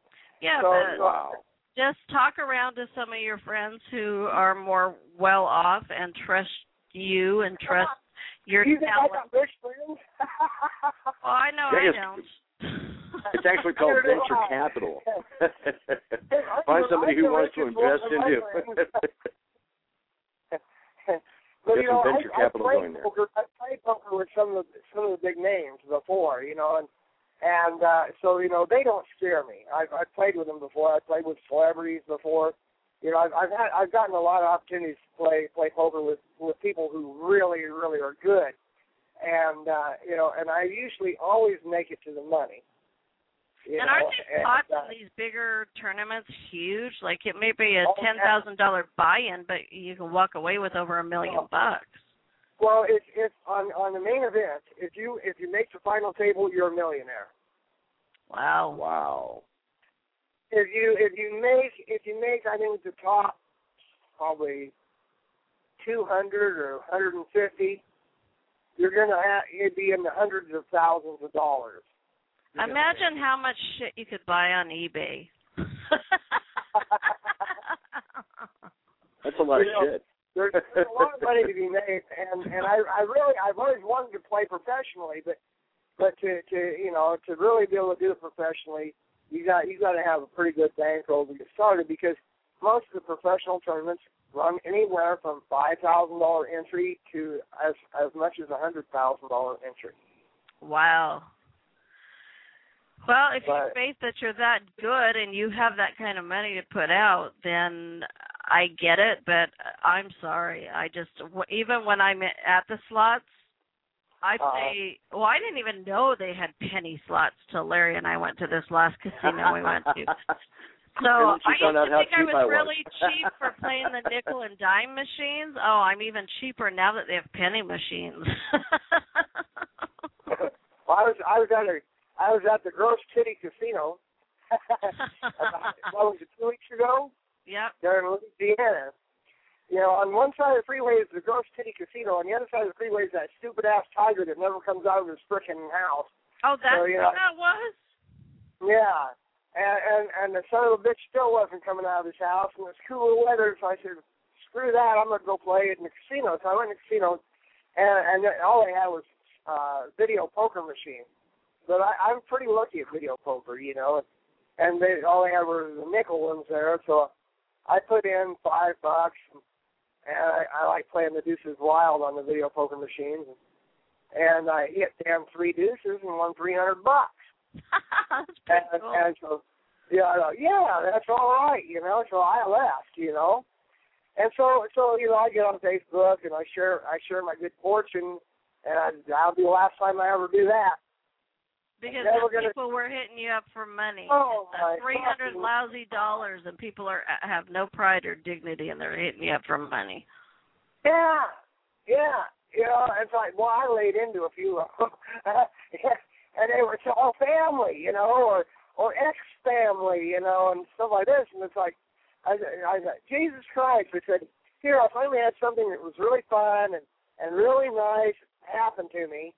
Yeah, So, but Wow. just talk around to some of your friends who are more well off and trust you and trust your Do you think I talent. got rich friends? Well, oh, I know Yeah, I it's- don't. It's actually called venture capital. Find somebody who wants to invest in you. But Get you know, some venture I, capital I played going there. Poker, I played poker with some of the some of the big names before, you know, and and uh, so you know they don't scare me. I've I've played with them before. I played with celebrities before. You know, I've I've had I've gotten a lot of opportunities to play play poker with with people who really really are good, and uh, you know, and I usually always make it to the money. You and know, aren't these pots uh, in these bigger tournaments huge? Like it may be a Oh, ten thousand dollar buy-in, but you can walk away with over a million Oh. bucks. Well, if if on on the main event, if you if you make the final table, you're a millionaire. Wow. wow. If you if you make if you make I think the top probably two hundred or hundred and fifty, you're gonna have you'd be in the hundreds of thousands of dollars. Imagine how much shit you could buy on eBay. That's a lot of know, shit. There's, there's a lot of money to be made, and and I I really I've always wanted to play professionally, but but to to you know to really be able to do it professionally, you got you got to have a pretty good bankroll to get started because most of the professional tournaments run anywhere from five thousand dollar entry to as as much as a hundred thousand dollar entry. wow. Well, if you But- faith that you're that good and you have that kind of money to put out, then I get it. But I'm sorry, I just even when I'm at the slots, I Uh-huh. play. Well, I didn't even know they had penny slots till Larry and I went to this last casino we went to. So And then she I used to think I was I was. really cheap for playing the nickel and dime machines. Oh, I'm even cheaper now that they have penny machines. well, I was I was at a I was at the Gross City Casino. what was it two weeks ago? Yeah. there in Louisiana. You know, on one side of the freeway is the Gross City Casino. On the other side of the freeway is that stupid ass tiger that never comes out of his frickin' house. Oh, that's So, yeah. what that was. Yeah. And, and and the son of a bitch still wasn't coming out of his house, and it was cooler weather. So I said, "Screw that! I'm gonna go play in the casino." So I went to the casino, and and all they had was uh video poker machine. But I, I'm pretty lucky at video poker, you know. And they all they had were the nickel ones there, so I put in five bucks, and I, I like playing the deuces wild on the video poker machines. And I hit damn three deuces and won three hundred bucks. that's pretty And, cool. and so, yeah, I go, yeah, that's all right, you know. So I left, you know, and so, so you know, I get on Facebook and I share, I share my good fortune, and I, that'll be the last time I ever do that. Because gonna- people were hitting you up for money. Oh my Three hundred lousy dollars, and people are uh, have no pride or dignity, and they're hitting you up for money. Yeah, yeah, you know, it's like, well, I laid into a few of them, and they were all family, you know, or or ex family, you know, and stuff like this. And it's like, I, I said, Jesus Christ! I said, here, I finally had something that was really fun and and really nice happen to me.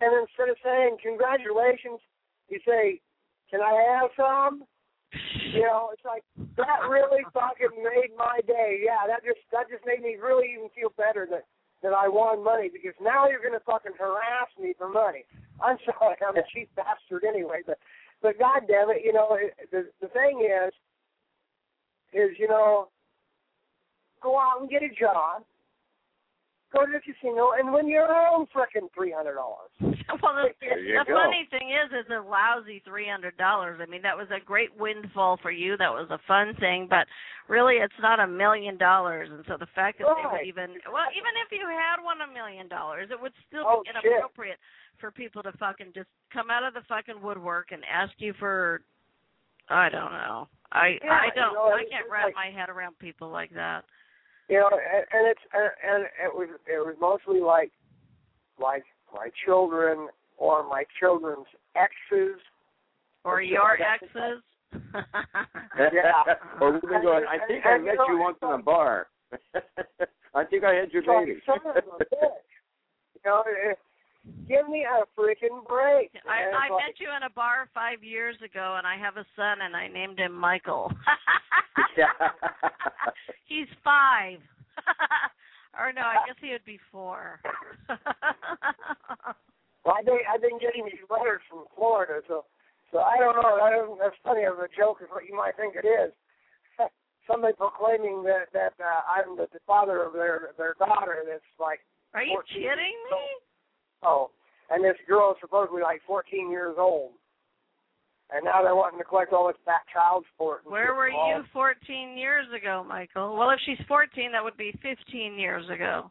And instead of saying congratulations, you say, "Can I have some?" You know, it's like that really fucking made my day. Yeah, that just that just made me really even feel better that that I won money because now you're gonna fucking harass me for money. I'm sorry, I'm a cheap bastard anyway, but but god damn it, you know, the the thing is is, you know, go out and get a job, go to the casino and win your own frickin' three hundred dollars. well, the, the go. funny thing is, it's a lousy three hundred dollars. I mean, that was a great windfall for you. That was a fun thing, but really, it's not a million dollars. And so the fact that they would even, well, even if you had won a million dollars, it would still Oh, be shit. inappropriate for people to fucking just come out of the fucking woodwork and ask you for, I don't know. I Yeah, I don't. know, I can't wrap like- my head around people like that. You know, and, and it's and, and it was it was mostly like like my children or my children's exes. Or your that's- exes. Yeah. or we've been going. I think I And, you met know, you once in a bar. I think I had your It's like, baby. son of a bitch. You know, eh, give me a freaking break. I, I like, met you in a bar five years ago, and I have a son, and I named him Michael. He's five. or no, I guess he would be four. Well, I've been I've been getting these letters from Florida, so so I don't know. I don't, that's funny of a joke is what you might think it is. Somebody proclaiming that that uh, I'm the, the father of their their daughter. That's like Are you 14 kidding me? Oh, and this girl is supposedly like 14 years old, and now they're wanting to collect all this back child support. Where were from you 14 years ago, Michael? Well, if she's 14, that would be 15 years ago.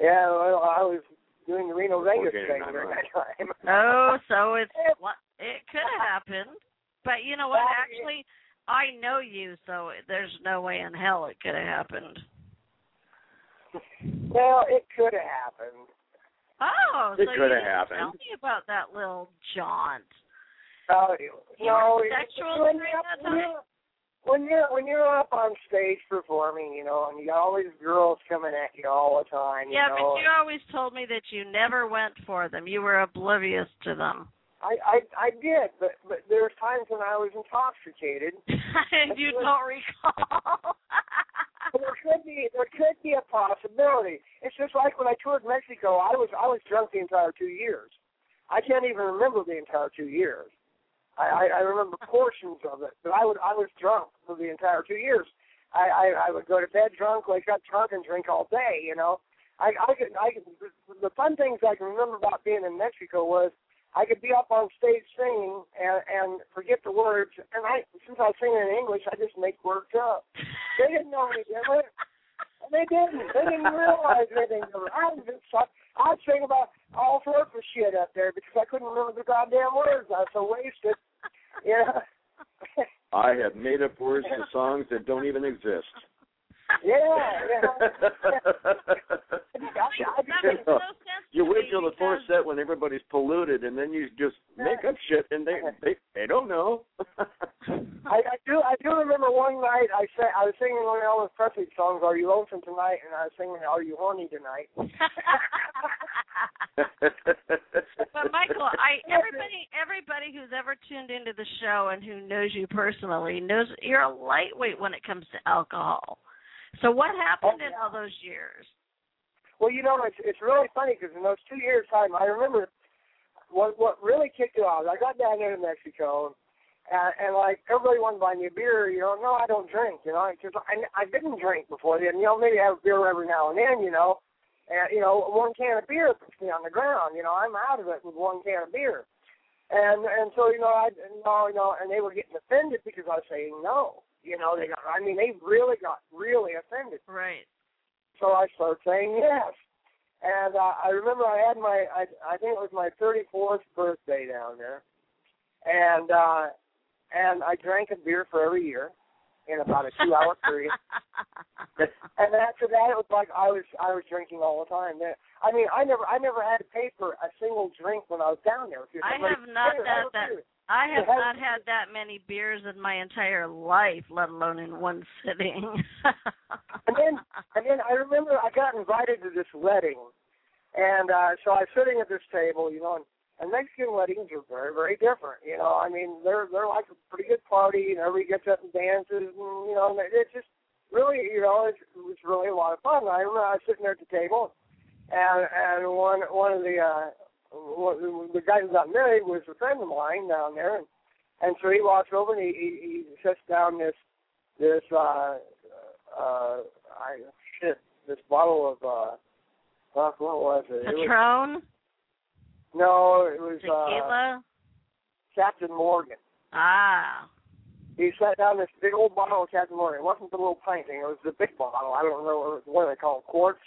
Yeah, well, I was doing the Reno Vegas thing not during that time. Oh, so it's it could have happened, but you know what? Actually, I know you, so there's no way in hell it could have happened. Well, it could have happened. Oh, It so could have happened. Tell me about that little jaunt. Uh, You no, sexual when you're- that when time? you're- When you're when you're up on stage performing, you know, and you got all these girls coming at you all the time, you Yeah, know. but you always told me that you never went for them. You were oblivious to them. I I I did, but but there were times when I was intoxicated. and you don't recall. There could be there could be a possibility. It's just like when I toured Mexico, I was I was drunk the entire two years. I can't even remember the entire two years. I, I, I remember portions of it, but I would I was drunk for the entire two years. I, I I would go to bed drunk, wake up drunk, and drink all day. You know, I I could I could the fun things I can remember about being in Mexico was I could be up on stage singing and and forget the words, and I since I was singing in English, I just make words up. They didn't know any different. They didn't. They didn't realize anything. I was just like, I'd sing about all sorts of shit up there because I couldn't remember the goddamn words. I was so wasted. Yeah. I have made up words to songs that don't even exist. Yeah, yeah. that makes you wait till the fourth set when everybody's polluted, and then you just make up shit, and they they they don't know. I, I do. I do remember one night I sang. I was singing one of Elvis Presley songs, "Are You Lonesome Tonight," and I was singing "Are You Horny Tonight." but Michael, I everybody everybody who's ever tuned into the show and who knows you personally knows you're a lightweight when it comes to alcohol. So what happened in oh, all those years? Well, you know, it's it's really funny because in those two years' time, I remember what what really kicked it off. I got down there to Mexico, and, and like everybody wanted to buy me a beer. You know, no, I don't drink. You know, because I I didn't drink before then. You know, maybe I have a beer every now and then. You know, and you know, one can of beer puts me on the ground. You know, I'm out of it with one can of beer. And and so you know I no you know and they were getting offended because I was saying no you know they got I mean they really got really offended Right. so I started saying yes. And uh, I remember I had my, I, I think it was my 34th birthday down there, and uh, and I drank a beer for every year, in about a two hour period. and after that, it was like I was I was drinking all the time. I mean, I never I never had to pay for a single drink when I was down there. I have not done that. I have not had that many beers in my entire life, let alone in one sitting. and then, and then I remember I got invited to this wedding, and uh so I was sitting at this table, you know, and and Mexican weddings are very, very different. You know, I mean, they're they're like a pretty good party, and everybody gets up and dances, and you know, and it's just really, you know, it's was really a lot of fun. I remember I was sitting there at the table, and and one one of the uh the guy who got married was a friend of mine down there, and and so he walks over and he he, he sets down this this uh uh I shit this bottle of uh what was it? Patron. It was, no, it was tequila. Uh, Captain Morgan. Ah. He set down this big old bottle of Captain Morgan. It wasn't the little pint thing. It was the big bottle. I don't know what do they call it, quarts.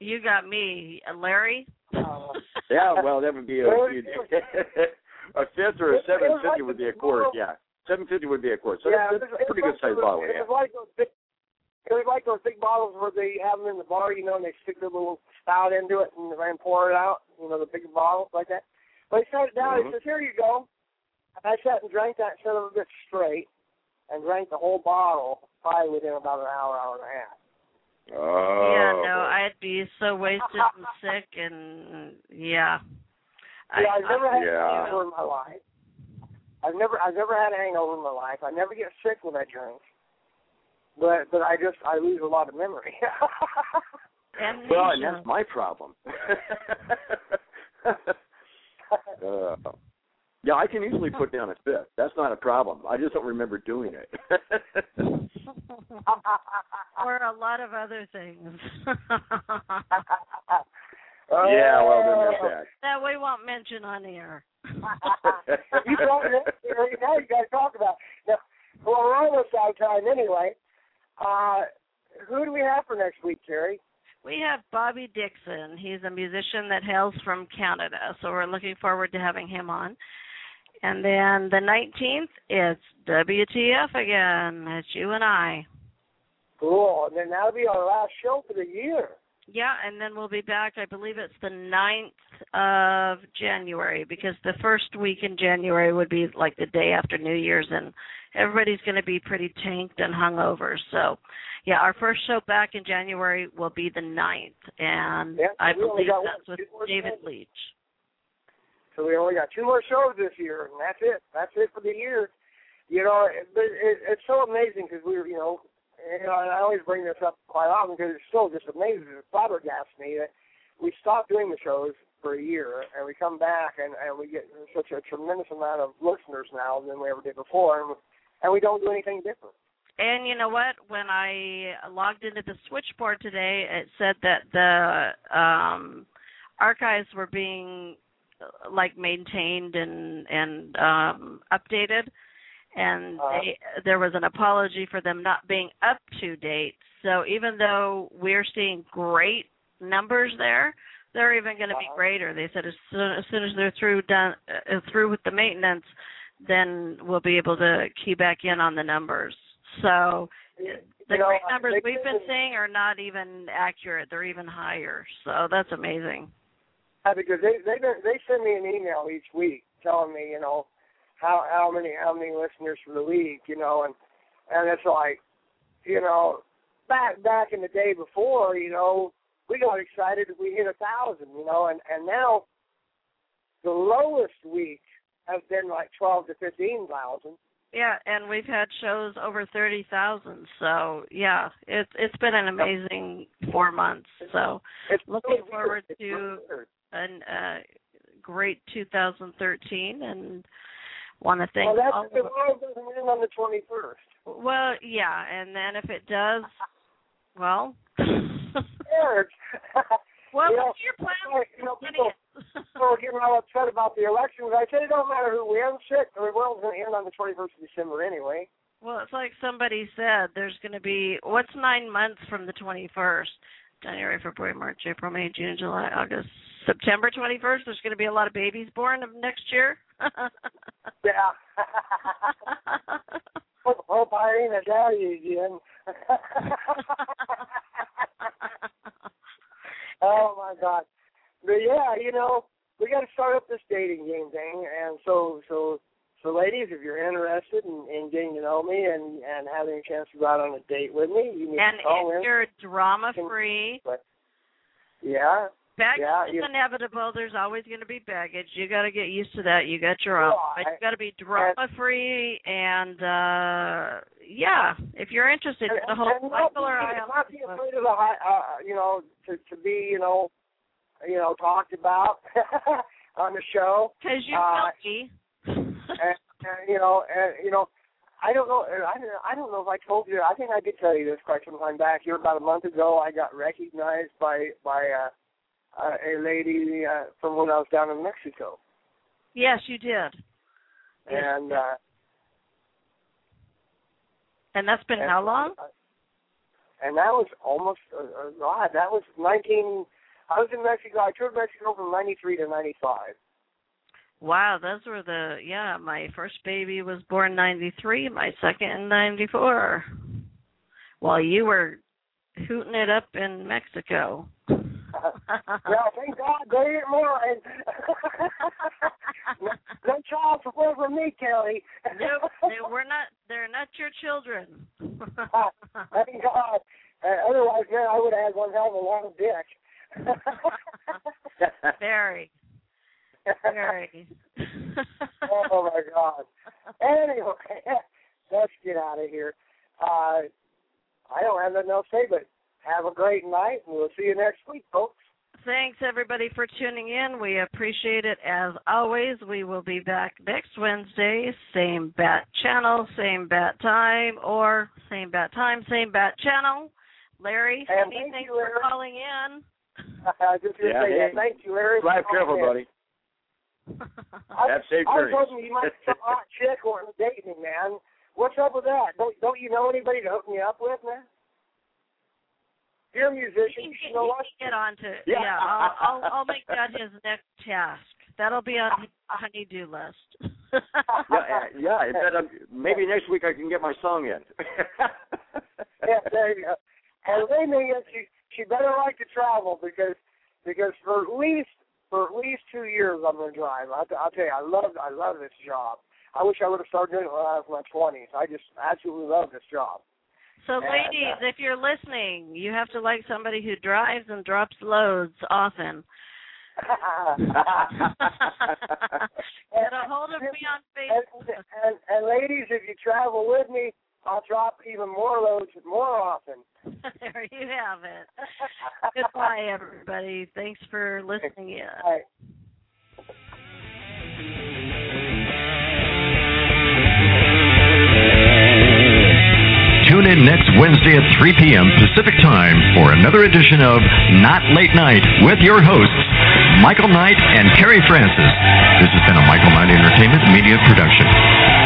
You got me, uh, Larry. Uh, yeah, well, that would be a a fifth or a seven fifty would be a quart. Yeah, seven fifty would be a quart. So yeah, that's, a pretty good size bottle. It was like those big it was like those big bottles where they have them in the bar, you know, and they stick their little spout into it and then pour it out, you know, the big bottles like that. But he set it down. Mm-hmm. He says, "Here you go." And I sat and drank that son of a bit straight, and drank the whole bottle probably within about an hour, hour and a half. Oh. Yeah, no, I'd be so wasted and sick, and yeah. Yeah, I've never had yeah. a hangover in my life. I've never, I've never had a hangover in my life. I never get sick when I drink but but I just I lose a lot of memory. well, and that's my problem. uh, yeah, I can easily put down a fifth. That's not a problem. I just don't remember doing it. or a lot of other things. yeah, well, then there's that. That we won't mention on air. you don't now you got to talk about. Now, well, we're almost out of time anyway. Uh, who do we have for next week, Terry? We have Bobby Dixon. He's a musician that hails from Canada, so we're looking forward to having him on. And then the 19th, it's WTF again. It's you and I. Cool. And then that'll be our last show for the year. Yeah, and then we'll be back. I believe it's the 9th of January because the first week in January would be like the day after New Year's, and everybody's going to be pretty tanked and hungover. So, yeah, our first show back in January will be the 9th, and yeah, I believe that's with David. Leach. So we only got two more shows this year, and that's it. That's it for the year. You know, it, it, it's so amazing because we were, you know, and I always bring this up quite often because it's still just amazing. It flabbergasts me that we stopped doing the shows for a year and we come back and, and we get such a tremendous amount of listeners now than we ever did before, and, and we don't do anything different. And you know what? When I logged into the switchboard today, it said that the um archives were being like maintained and and um updated and Uh, they, there was an apology for them not being up to date. So even though we're seeing great numbers there, they're even going to be Uh-huh. greater. They said as soon as, soon as they're through done uh, through with the maintenance, then we'll be able to key back in on the numbers. So the you know, great numbers we've been seeing are not even accurate. They're even higher. So that's amazing. Yeah, because they they they send me an email each week telling me, you know, how how many how many listeners for the week, you know, and and it's like, you know, back back in the day before, you know, we got excited if we hit a thousand, you know, and and now the lowest week has been like twelve to fifteen thousand. Yeah, and we've had shows over thirty thousand. So yeah, it's it's been an amazing four months. So It's Looking weird. forward to- an uh, great 2013, and want to thank Well, that's all the of world doesn't end on the twenty first. Well, yeah, and then if it does, well, well, You know, your plan? you know, people- people getting all upset about the elections. I said it don't matter who wins. Shit, the world's going to end on the 21st of December anyway. Well, it's like somebody said. There's going to be what's nine months from the 21st? January, February, March, April, May, June, July, August, September 21st. There's going to be a lot of babies born of next year. Yeah. back at you again. oh my God! But yeah, you know, we got to start up this dating game thing, and so so so, ladies, if you're interested in, in getting to know me and and having a chance to go out on a date with me, you need and to call if in. you're drama free, yeah, baggage Yeah, is inevitable. There's always going to be baggage. You got to get used to that. You got your own, but you got to be drama free. And uh yeah, if you're interested, and, the whole and not, not be afraid of the high, uh, you know, to to be, you know, you know, talked about on the show. because you uh, and, and you know, and you know, I don't know. I don't. I don't know if I told you. I think I did tell you this quite some time back. Here, about a month ago, I got recognized by by uh, uh, a lady uh, from when I was down in Mexico, yes, you did. Yes. and uh, And that's been and, how long? And that was almost uh, uh, God. That was nineteen. I was in Mexico. I toured Mexico from '93 to '95. Wow, those were the yeah. My first baby was born '93. My second in '94. While you were hooting it up in Mexico. well, thank God they ain't mine. no, no child support from me, Kelly. nope, they were not. They're not your children. Thank God. Uh, otherwise, man, I would have had one hell of a long dick. Very, very. oh my God. Anyway, let's get out of here. Uh, I don't have nothing else to say, but have a great night, and we'll see you next week, folks. Thanks everybody for tuning in. We appreciate it as always. We will be back next Wednesday, same bat channel, same bat time, or same bat time, same bat channel. Larry, And thank thanks you, Larry. for calling in. I just want to Yeah, say hey. that. Thank you, Larry. for Drive careful, calling in. buddy. I, Have safe I was journeys. hoping you might be some hot chick wanting to date me, man. What's up with that? Don't don't you know anybody to hook me up with, man? You're a musician. He You should know he what. get on to Yeah. yeah. I'll, I'll I'll make that his next task. That'll be on his honeydew list. yeah, eh, yeah. I bet I'm, maybe next week I can get my song in. yeah, there you go. And Raymond, she she better like to travel because because for at least for at least two years I'm gonna drive. I'll, I'll tell you, I love I love this job. I wish I would have started doing it when I was in my twenties. I just absolutely love this job. So, And, ladies, uh, if you're listening, you have to like somebody who drives and drops loads often. Get a hold of me on and, Facebook. and and ladies, if you travel with me, I'll drop even more loads more often. there you have it. Goodbye, everybody. Thanks for listening in. All right. Tune in next Wednesday at 3 p.m. Pacific Time for another edition of Not Late Night with your hosts, Michael Knight and Kerri Francis. This has been a Michael Knight Entertainment Media Production.